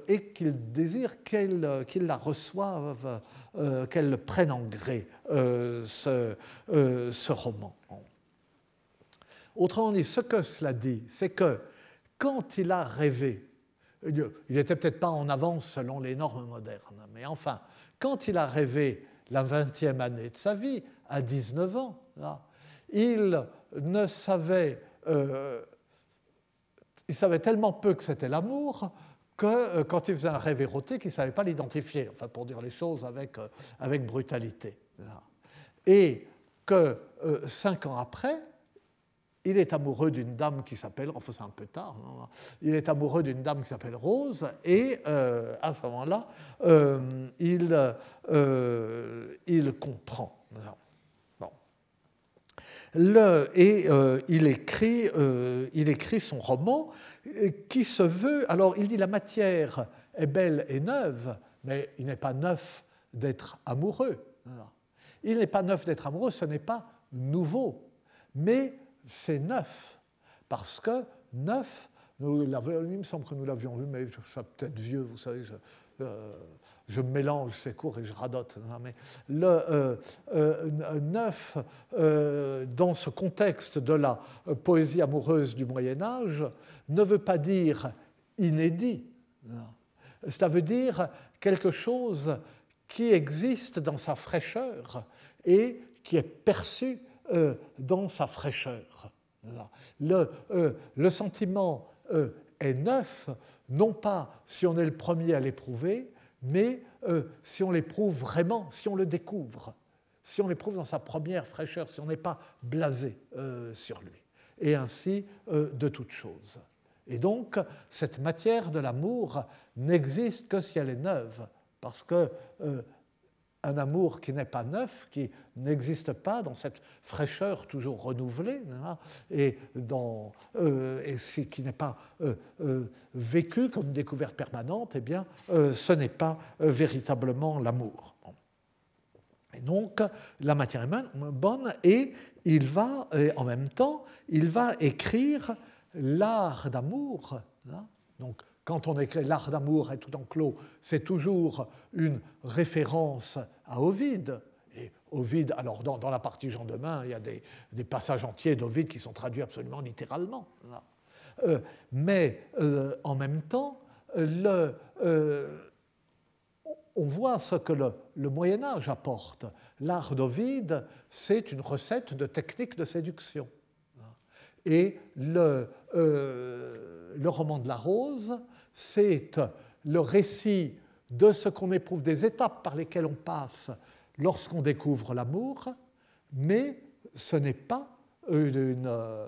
et qu'il désire qu'il la reçoive, euh, qu'elle prenne en gré euh, ce, euh, ce, roman. Autrement dit, ce que cela dit, c'est que quand il a rêvé, il n'était peut-être pas en avance selon les normes modernes, mais enfin, quand il a rêvé la 20e année de sa vie, à 19 ans, il ne savait il savait tellement peu que c'était l'amour que euh, quand il faisait un rêve érotique, il ne savait pas l'identifier, enfin pour dire les choses avec, euh, avec brutalité. Et que euh, cinq ans après, il est amoureux d'une dame qui s'appelle, un peu tard, il est amoureux d'une dame qui s'appelle Rose, et à ce moment-là, il, il comprend et euh, il, écrit, euh, il écrit son roman euh, qui se veut. Alors, il dit la matière est belle et neuve, mais il n'est pas neuf d'être amoureux. Il n'est pas neuf d'être amoureux, ce n'est pas nouveau, mais c'est neuf, parce que neuf, nous il me semble que nous l'avions vu, mais ça peut-être vieux, vous savez, mélange ces cours et je radote. Hein, mais le euh, euh, neuf, euh, dans ce contexte de la poésie amoureuse du Moyen Âge, ne veut pas dire inédit. Cela veut dire quelque chose qui existe dans sa fraîcheur et qui est perçu dans sa fraîcheur. Le, le sentiment est neuf, non pas si on est le premier à l'éprouver, mais euh, si on l'éprouve vraiment, si on le découvre, si on l'éprouve dans sa première fraîcheur, si on n'est pas blasé euh, sur lui, et ainsi euh, de toutes choses. Et donc, cette matière de l'amour n'existe que si elle est neuve, parce que un amour qui n'est pas neuf, qui n'existe pas dans cette fraîcheur toujours renouvelée, et, euh, qui n'est pas euh, euh, vécu comme une découverte permanente, eh bien, ce n'est pas véritablement l'amour. Et donc, la matière est bonne, et il va, en même temps, il va écrire l'art d'amour. Donc, quand on écrit L'art d'amour est tout enclos, c'est toujours une référence à Ovide. Et Ovide, alors dans, la partie Jean Demain, il y a des, passages entiers d'Ovide qui sont traduits absolument littéralement. Euh, mais euh, en même temps, euh, on voit ce que le, Moyen Âge apporte. L'art d'Ovide, c'est une recette de technique de séduction. Et le roman de la rose, c'est le récit de ce qu'on éprouve, des étapes par lesquelles on passe lorsqu'on découvre l'amour, mais ce n'est pas euh,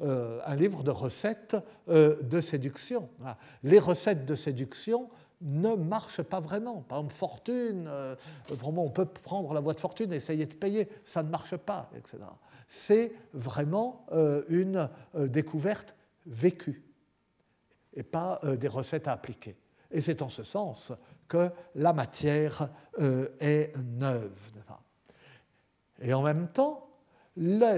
un livre de recettes euh, de séduction. Les recettes de séduction ne marchent pas vraiment. Par exemple, fortune, euh, on peut prendre la voie de fortune et essayer de payer, ça ne marche pas, etc. C'est vraiment une découverte vécue et pas des recettes à appliquer. Et c'est en ce sens que la matière est neuve. Et en même temps,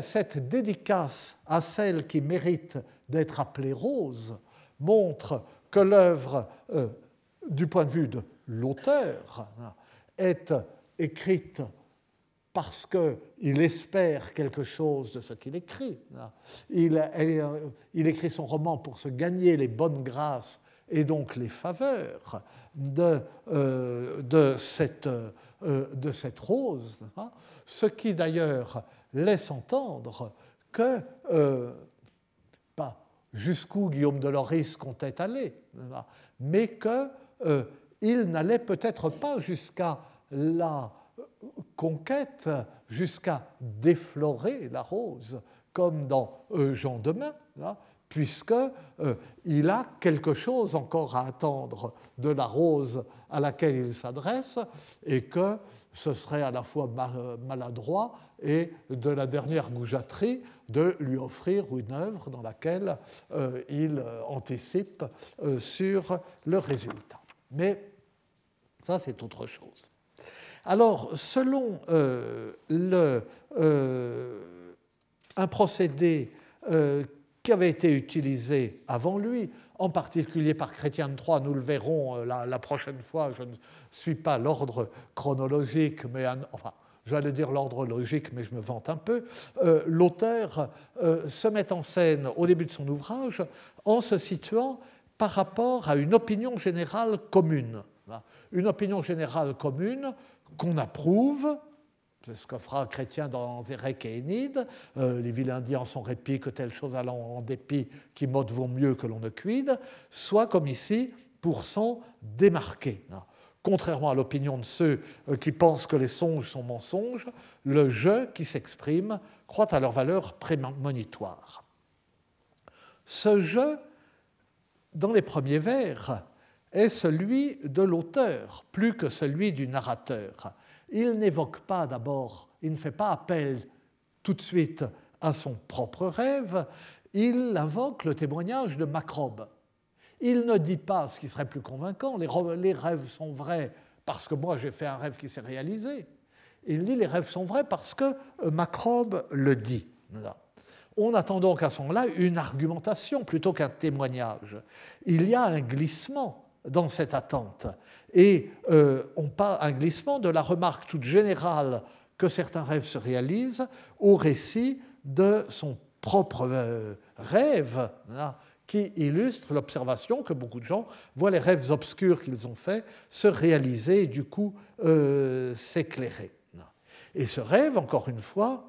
cette dédicace à celle qui mérite d'être appelée rose montre que l'œuvre, euh, du point de vue de l'auteur, est écrite parce qu'il espère quelque chose de ce qu'il écrit. Il, il, écrit son roman pour se gagner les bonnes grâces et donc les faveurs de, euh, euh, cette rose, ce qui d'ailleurs laisse entendre que, euh, pas jusqu'où Guillaume de Loris comptait aller, mais qu'il euh, n'allait peut-être pas jusqu'à la conquête, jusqu'à déflorer la rose, comme dans euh, Jean Demain, puisqu'il il a quelque chose encore à attendre de la rose à laquelle il s'adresse, et que ce serait à la fois maladroit et de la dernière goujaterie de lui offrir une œuvre dans laquelle euh, il euh, anticipe euh, sur le résultat. Mais ça, c'est autre chose. Alors, selon le, un procédé qui avait été utilisé avant lui, en particulier par Chrétien Troyes, nous le verrons la, prochaine fois, je ne suis pas l'ordre chronologique, mais enfin, j'allais dire l'ordre logique, mais je me vante un peu, euh, l'auteur euh, se met en scène au début de son ouvrage en se situant par rapport à une opinion générale commune. Une opinion générale commune qu'on approuve, c'est ce que fera Chrétien dans Zérek et Énide, euh, les vilains dits en son répit, que telle chose allant en dépit, qui mode vaut mieux que l'on ne cuide, soit comme ici, pour s'en démarquer contrairement à l'opinion de ceux euh, qui pensent que les songes sont mensonges, le je qui s'exprime croit à leur valeur prémonitoire. Ce je, dans les premiers vers, est celui de l'auteur, plus que celui du narrateur. Il n'évoque pas d'abord, il ne fait pas appel tout de suite à son propre rêve, il invoque le témoignage de Macrobe. Il ne dit pas ce qui serait plus convaincant, les rêves sont vrais parce que moi j'ai fait un rêve qui s'est réalisé. Il dit les rêves sont vrais parce que euh, Macrobe le dit. On attend donc à ce moment-là une argumentation plutôt qu'un témoignage. Il y a un glissement dans cette attente. Et euh, on parle un glissement de la remarque toute générale que certains rêves se réalisent au récit de son propre euh, rêve qui illustre l'observation que beaucoup de gens voient les rêves obscurs qu'ils ont faits se réaliser et du coup euh, s'éclairer. Et ce rêve, encore une fois,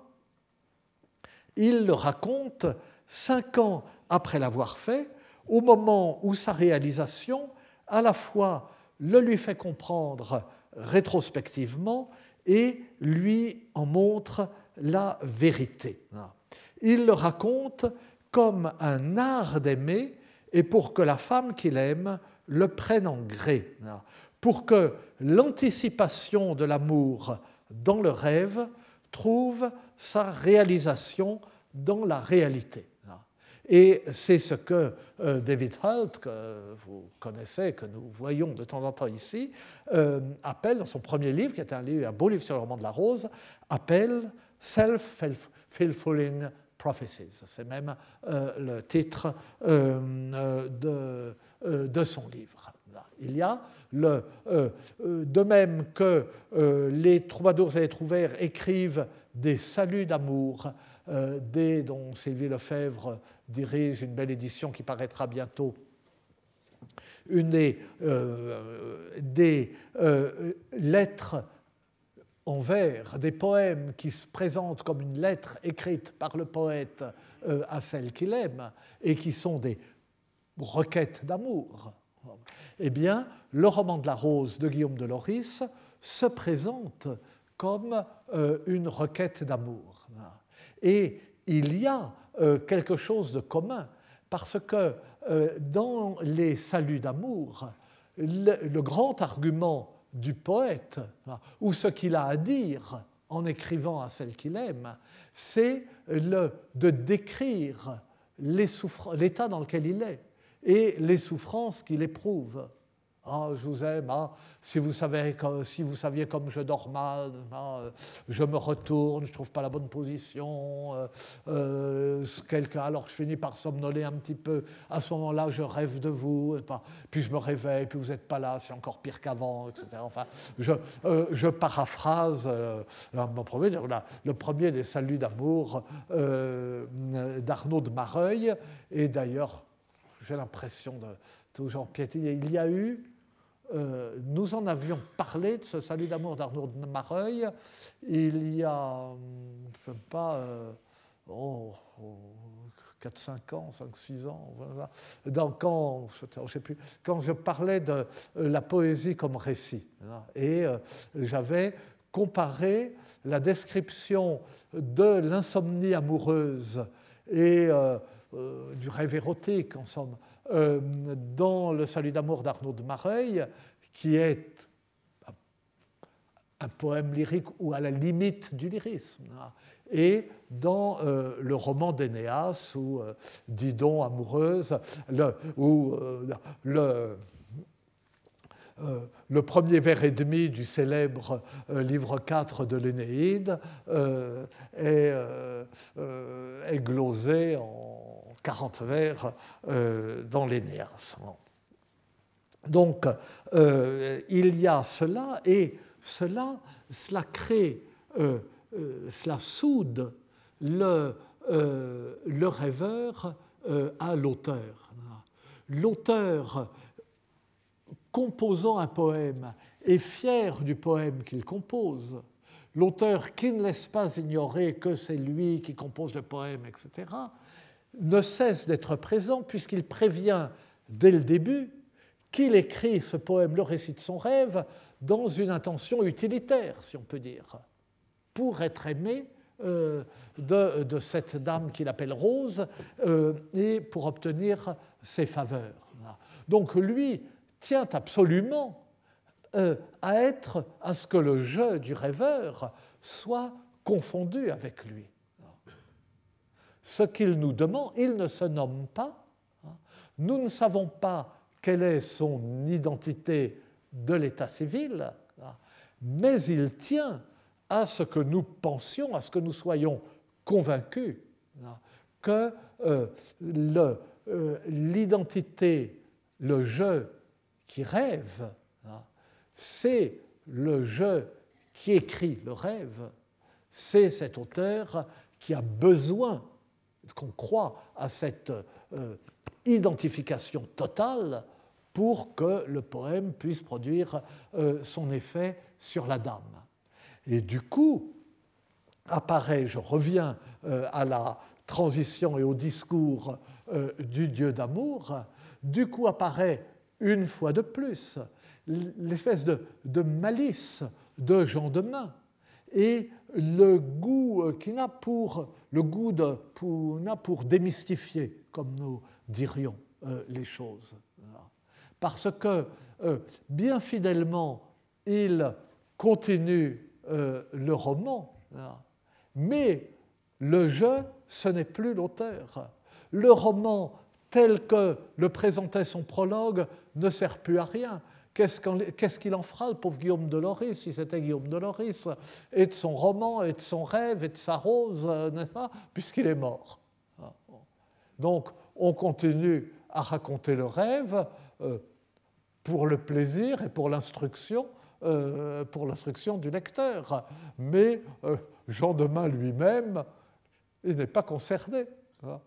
il le raconte cinq ans après l'avoir fait, au moment où sa réalisation, à la fois, le lui fait comprendre rétrospectivement et lui en montre la vérité. Il le raconte comme un art d'aimer et pour que la femme qu'il aime le prenne en gré, pour que l'anticipation de l'amour dans le rêve trouve sa réalisation dans la réalité. Et c'est ce que euh, David Holt, que vous connaissez, que nous voyons de temps en temps ici, euh, appelle dans son premier livre, qui est un, livre, un beau livre sur le roman de la rose, appelle Self-Fulfilling Prophecies. C'est même euh, le titre de, son livre. Il y a de même que les troubadours et les trouvères écrivent des saluts d'amour, des, dont Sylvie Lefebvre dirige une belle édition qui paraîtra bientôt une des, des lettres en vers des poèmes qui se présentent comme une lettre écrite par le poète euh, à celle qu'il aime et qui sont des requêtes d'amour, eh bien, le roman de la rose de Guillaume de Loris se présente comme euh, une requête d'amour. Et il y a euh, quelque chose de commun, parce que dans les saluts d'amour, le, grand argument du poète, ou ce qu'il a à dire en écrivant à celle qu'il aime, c'est le, de décrire l'état dans lequel il est et les souffrances qu'il éprouve. Ah, je vous aime, ah, si, vous savez, si vous saviez comme je dors mal, ah, je me retourne, je ne trouve pas la bonne position, euh, euh, alors je finis par somnoler un petit peu, à ce moment-là je rêve de vous, puis je me réveille, puis vous n'êtes pas là, c'est encore pire qu'avant, etc. Enfin, je, euh, paraphrase mon premier, le premier des saluts d'amour d'Arnaud de Mareuil, et d'ailleurs j'ai l'impression de toujours piétiner, il y a eu euh, nous en avions parlé de ce salut d'amour d'Arnaud de Mareuil il y a, je sais pas, euh, oh, 4-5 ans, 5-6 ans, voilà. quand, je sais plus, quand je parlais de euh, la poésie comme récit. Et j'avais comparé la description de l'insomnie amoureuse et du rêve érotique, en somme, euh, dans Le Salut d'amour d'Arnaud de Mareuil, qui est un poème lyrique ou à la limite du lyrisme, hein, et dans euh, le roman d'Énéas, ou euh, Didon amoureuse, où le, le premier vers et demi du célèbre livre 4 de l'Énéide est, est, glosé en 40 vers euh, dans l'Énéas. Donc, euh, il y a cela, et cela, cela crée, euh, cela soude le, le rêveur à l'auteur. L'auteur, composant un poème, est fier du poème qu'il compose. L'auteur qui ne laisse pas ignorer que c'est lui qui compose le poème, etc., ne cesse d'être présent puisqu'il prévient dès le début qu'il écrit ce poème, le récit de son rêve, dans une intention utilitaire, si on peut dire, pour être aimé euh, de, cette dame qu'il appelle Rose euh, et pour obtenir ses faveurs. Donc lui tient absolument euh, à être, à ce que le jeu du rêveur soit confondu avec lui ce qu'il nous demande, il ne se nomme pas. Nous ne savons pas quelle est son identité de l'état civil, mais il tient à ce que nous pensions, à ce que nous soyons convaincus que euh, euh, l'identité, le, jeu qui rêve, c'est le jeu qui écrit le rêve, c'est cet auteur qui a besoin qu'on croit à cette euh, identification totale pour que le poème puisse produire euh, son effet sur la dame. Et du coup, apparaît, je reviens euh, à la transition et au discours du Dieu d'amour, du coup apparaît une fois de plus l'espèce de, malice de Jean de Main et le goût euh, qui n'a pour, le goût de, pour démystifier, comme nous dirions euh, les choses. Parce que euh, bien fidèlement, il continue le roman, mais le jeu, ce n'est plus l'auteur. Le roman, tel que le présentait son prologue, ne sert plus à rien. Qu'est-ce qu'il en fera, le pauvre Guillaume de Loris, si c'était Guillaume de Loris, et de son roman, et de son rêve, et de sa rose, euh, n'est-ce pas, puisqu'il est mort ah, Donc, on continue à raconter le rêve euh, pour le plaisir et pour l'instruction, euh, pour l'instruction du lecteur. Mais Jean Demain lui-même, il n'est pas concerné. Hein.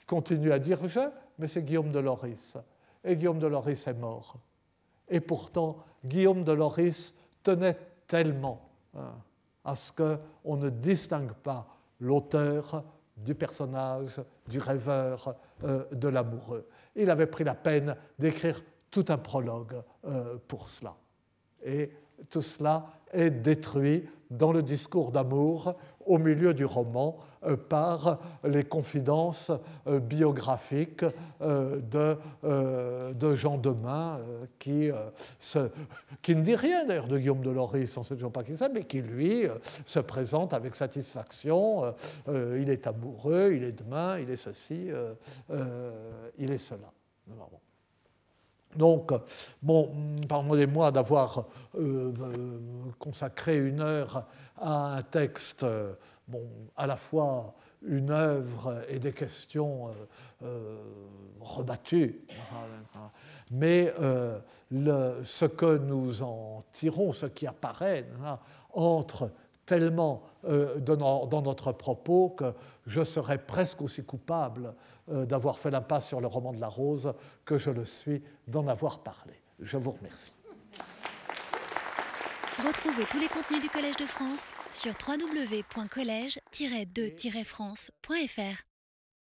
Il continue à dire je, mais c'est Guillaume de Loris. Et Guillaume de Loris est mort. Et pourtant, Guillaume de Loris tenait tellement hein, à ce qu'on ne distingue pas l'auteur du personnage, du rêveur, euh, de l'amoureux. Il avait pris la peine d'écrire tout un prologue euh, pour cela. Et tout cela est détruit dans le discours d'amour au milieu du roman euh, par les confidences euh, biographiques euh, de, Jean Demain, qui, qui ne dit rien d'ailleurs de Guillaume de Loris, toujours pas qui c'est, mais qui lui se présente avec satisfaction. il est amoureux, il est demain, il est ceci, il est cela. Donc, bon, pardonnez-moi d'avoir consacré une heure à un texte, bon, à la fois une œuvre et des questions euh, euh, rebattues. Mais euh, le, ce que nous en tirons, ce qui apparaît, entre tellement dans, dans, notre propos que je serais presque aussi coupable d'avoir fait l'impasse sur le roman de la rose que je le suis d'en avoir parlé. Je vous remercie. Retrouvez tous les contenus du Collège de France sur www.colège-2-france.fr.